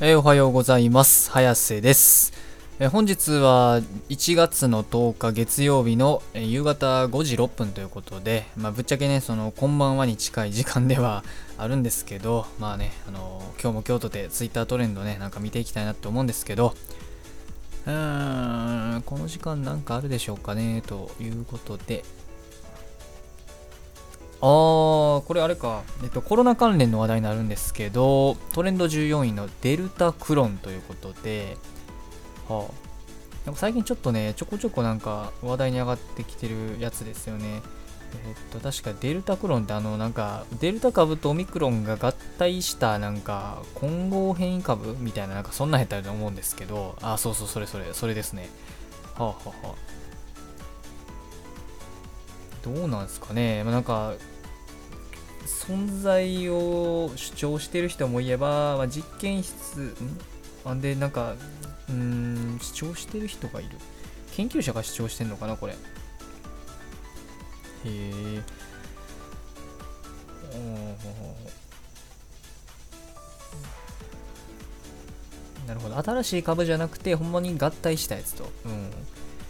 えーおはようございます。早瀬です。えー本日は1月の10日月曜日の、えー夕方5時6分ということで、まあ、ぶっちゃけね、その、こんばんはに近い時間では あるんですけど、まあね、あのー今日も京都で Twitter トレンドね、なんか見ていきたいなって思うんですけど、うーん、この時間なんかあるでしょうかね、ということで、あー、これあれか、えっと、コロナ関連の話題になるんですけど、トレンド14位のデルタクロンということで、はあ、なんか最近ちょっとね、ちょこちょこなんか話題に上がってきてるやつですよね。えっと、確かデルタクロンってあの、なんか、デルタ株とオミクロンが合体したなんか、混合変異株みたいな、なんかそんなんやったと思うんですけど、あ、そうそう、それそれ、それですね。はあ、はあはあ、どうなんですかね、まあ、なんか、存在を主張してる人もいれば、まあ、実験室ん？でなんかうん主張してる人がいる。研究者が主張してんのかなこれ。へえなるほど。新しい株じゃなくてほんまに合体したやつと。うん。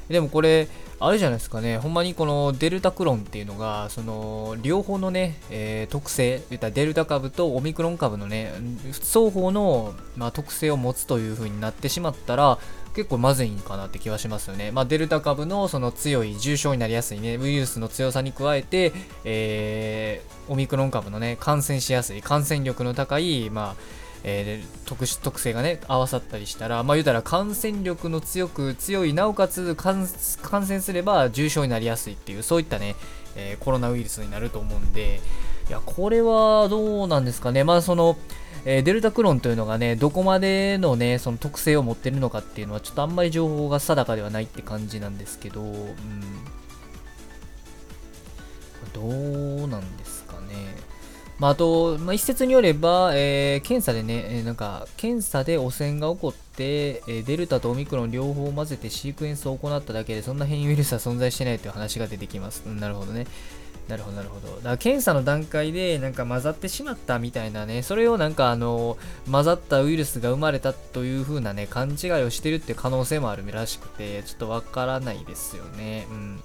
でもこれ、あれじゃないですかね、ほんまにこのデルタクロンっていうのが、その両方のね、えー特性、言ったデルタ株とオミクロン株のね、双方の、まあ、特性を持つという風になってしまったら、結構まずいんかなって気はしますよね。まあ、デルタ株のその強い重症になりやすいね、ウイルスの強さに加えて、えーオミクロン株のね、感染しやすい、感染力の高い、まあ、えー特殊特性がね合わさったりしたらまあ言うたら感染力の強く強いなおかつ感染すれば重症になりやすいっていうそういったね、えーコロナウイルスになると思うんでいやこれはどうなんですかねまあそのえーデルタクロンというのがね、どこまでのね、その特性を持ってるのかっていうのは、ちょっとあんまり情報が定かではないって感じなんですけど、うん。どうなんですかね。まあ、あと、まあ、一説によれば、えー検査でね、えーなんか、検査で汚染が起こって、えーデルタとオミクロン両方混ぜてシークエンスを行っただけで、そんな変異ウイルスは存在してないという話が出てきます。うんなるほどね。なるほど、なるほど。だから検査の段階で、なんか混ざってしまったみたいなね、それをなんか、あの、混ざったウイルスが生まれたという風なね、勘違いをしてるって可能性もあるらしくて、ちょっとわからないですよね。うん。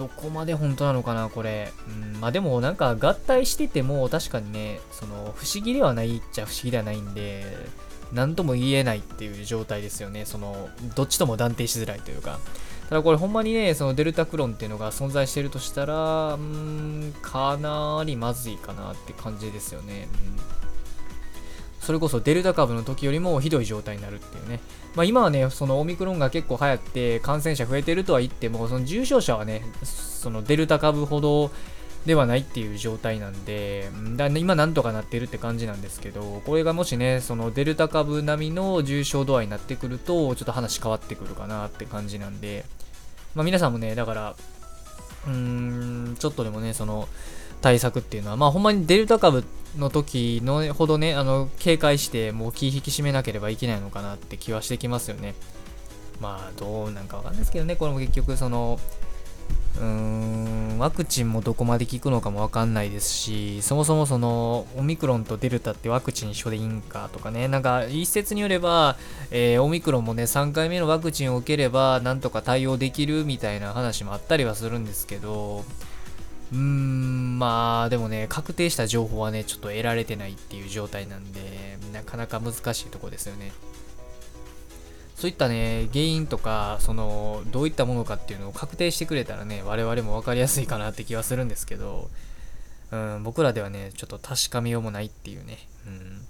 どこまで本当なのかな、これ。うん、まあでもなんか合体してても確かにね、その不思議ではないっちゃ不思議ではないんで、何とも言えないっていう状態ですよね。その、どっちとも断定しづらいというか。ただこれほんまにね、そのデルタクロンっていうのが存在してるとしたら、うーん、かなりまずいかなって感じですよね。うんそれこそデルタ株の時よりもひどい状態になるっていうね。まあ、今はね、そのオミクロンが結構流行って感染者増えてるとは言っても、その重症者はね、そのデルタ株ほどではないっていう状態なんで、うんだ今なんとかなってるって感じなんですけど、これがもしね、そのデルタ株並みの重症度合いになってくると、ちょっと話変わってくるかなって感じなんで、まあ、皆さんもね、だから、うーん、ちょっとでもね、その、対策っていうのは、まあほんまにデルタ株の時のほどね、あの、警戒して、もう気引き締めなければいけないのかなって気はしてきますよね。まあ、どうなんかわかんないですけどね、これも結局、その、うーん、ワクチンもどこまで効くのかもわかんないですし、そもそもその、オミクロンとデルタってワクチン一緒でいいんかとかね、なんか一説によれば、えーオミクロンもね、3回目のワクチンを受ければ、なんとか対応できるみたいな話もあったりはするんですけど、うーん、まあ、でもね、確定した情報はね、ちょっと得られてないっていう状態なんで、なかなか難しいとこですよね。そういったね、原因とか、その、どういったものかっていうのを確定してくれたらね、我々も分かりやすいかなって気はするんですけど、うん、僕らではね、ちょっと確かめようもないっていうね。うん。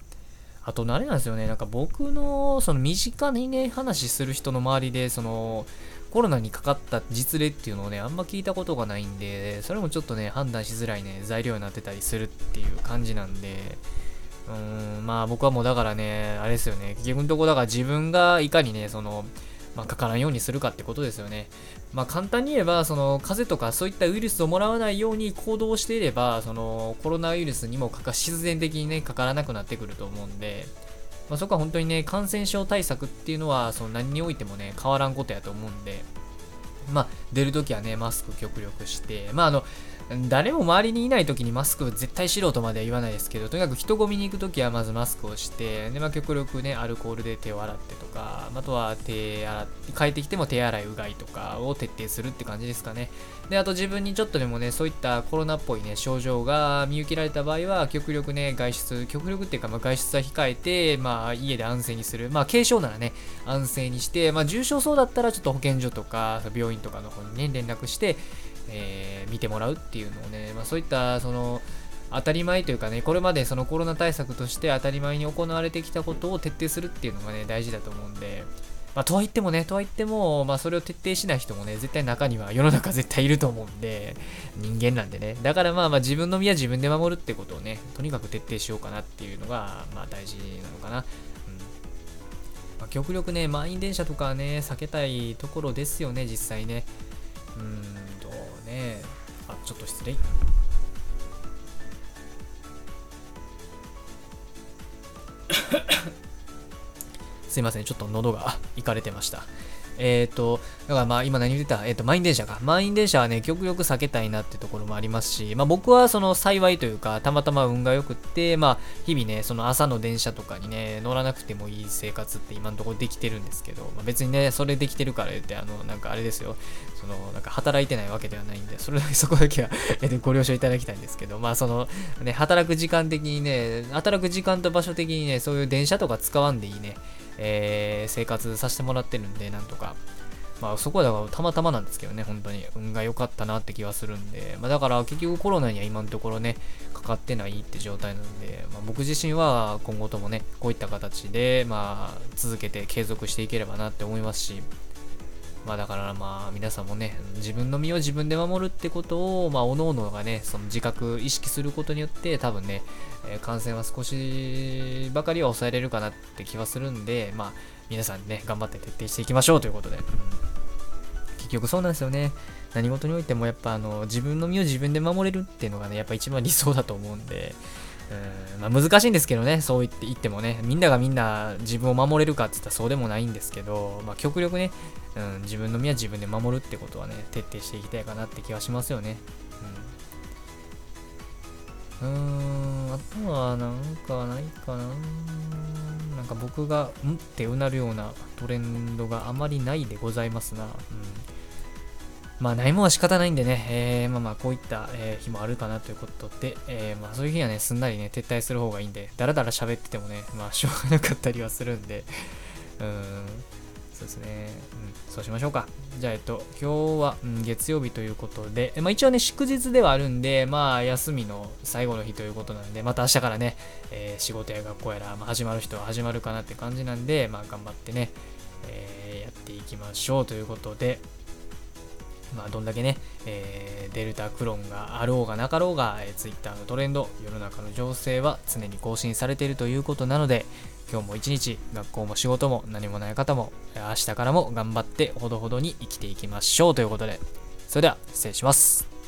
あと、あれなんですよね、なんか僕の、その身近にね、話する人の周りで、その、コロナにかかった実例っていうのをね、あんま聞いたことがないんで、それもちょっとね、判断しづらいね、材料になってたりするっていう感じなんで、うーん、まあ僕はもうだからね、あれですよね、結局のとこだから自分がいかにね、その、まあ、かからんようにするかってことですよね。まあ簡単に言えば、その風邪とかそういったウイルスをもらわないように行動していれば、そのコロナウイルスにもかか必然的にね、かからなくなってくると思うんで、まあ、そこは本当にね、感染症対策っていうのは、その何においてもね、変わらんことやと思うんで、まあ、出るときはね、マスク極力して、まあ、あの、誰も周りにいない時にマスク絶対しろとまでは言わないですけどとにかく人混みに行く時はまずマスクをしてで、まあ、極力ねアルコールで手を洗ってとかあとは手洗って帰ってきても手洗いうがいとかを徹底するって感じですかね。であと自分にちょっとでもねそういったコロナっぽいね症状が見受けられた場合は極力ね外出極力っていうか、まあ、外出は控えて、まあ、家で安静にする。まあ軽症ならね安静にして、まあ、重症そうだったらちょっと保健所とか病院とかの方にね連絡してえー、見てもらうっていうのをね、まあ、そういったその当たり前というかね、これまでそのコロナ対策として当たり前に行われてきたことを徹底するっていうのがね、大事だと思うんで、まあ、とは言ってもね、とは言っても、まあ、それを徹底しない人もね、絶対中には世の中絶対いると思うんで、人間なんでね。だからまあまあ自分の身は自分で守るってことをね、とにかく徹底しようかなっていうのが、まあ大事なのかな。うんま、極力ね、満員電車とかね、避けたいところですよね、実際ね。うん失礼 すいませんちょっと喉がいかれてましたえっ、ー、と、だからまあ今何言ってた？えっ、ー、と、満員電車か。満員電車はね、極力避けたいなってところもありますし、まあ僕はその幸いというか、たまたま運が良くって、まあ日々ね、その朝の電車とかにね、乗らなくてもいい生活って今のところできてるんですけど、まあ、別にね、それできてるから言って、あの、なんかあれですよ、その、なんか働いてないわけではないんで、それだけそこだけはえー、ご了承いただきたいんですけど、まあその、ね、働く時間的にね、働く時間と場所的にね、そういう電車とか使わんでいいね、えー、生活させてもらってるんで、なんとか。まあそこはだからたまたまなんですけどね、本当に。運が良かったなって気はするんで、まあだから結局コロナには今のところね、かかってないって状態なんで、まあ、僕自身は今後ともね、こういった形で、まあ続けて継続していければなって思いますし、まあだからまあ皆さんもね、自分の身を自分で守るってことを、まあ各々がね、その自覚、意識することによって多分ね、え、感染は少しばかりは抑えれるかなって気はするんで、まあ皆さんね、頑張って徹底していきましょうということで。うん局そうなんですよね。何事においてもやっぱあの自分の身を自分で守れるっていうのがね、やっぱ一番理想だと思うんで、うんまあ、難しいんですけどね、そう言って言ってもね、みんながみんな自分を守れるかって言ったらそうでもないんですけど、まあ、極力ね、うん、自分の身は自分で守るってことはね、徹底していきたいかなって気はしますよね。うん、うーんあとはなんかないかな。なんか僕が、んってうなるようなトレンドがあまりないでございますな。うんまあ、ないものは仕方ないんでね、えー、まあまあ、こういった、えー、日もあるかなということで、えー、まあ、そういう日はね、すんなりね、撤退する方がいいんで、だらだら喋っててもね、まあ、しょうがなかったりはするんで、うーん、そうですね、うん、そうしましょうか。じゃあ、えっと、今日は、うん、月曜日ということで、まあ、一応ね、祝日ではあるんで、まあ、休みの最後の日ということなんで、また明日からね、え仕事や学校やら、まあ、始まる人は始まるかなって感じなんで、まあ、頑張ってね、えやっていきましょうということで、まあ、どんだけね、えー、デルタクロンがあろうがなかろうが、えー、Twitter のトレンド、世の中の情勢は常に更新されているということなので、今日も一日、学校も仕事も何もない方も、明日からも頑張ってほどほどに生きていきましょうということで、それでは失礼します。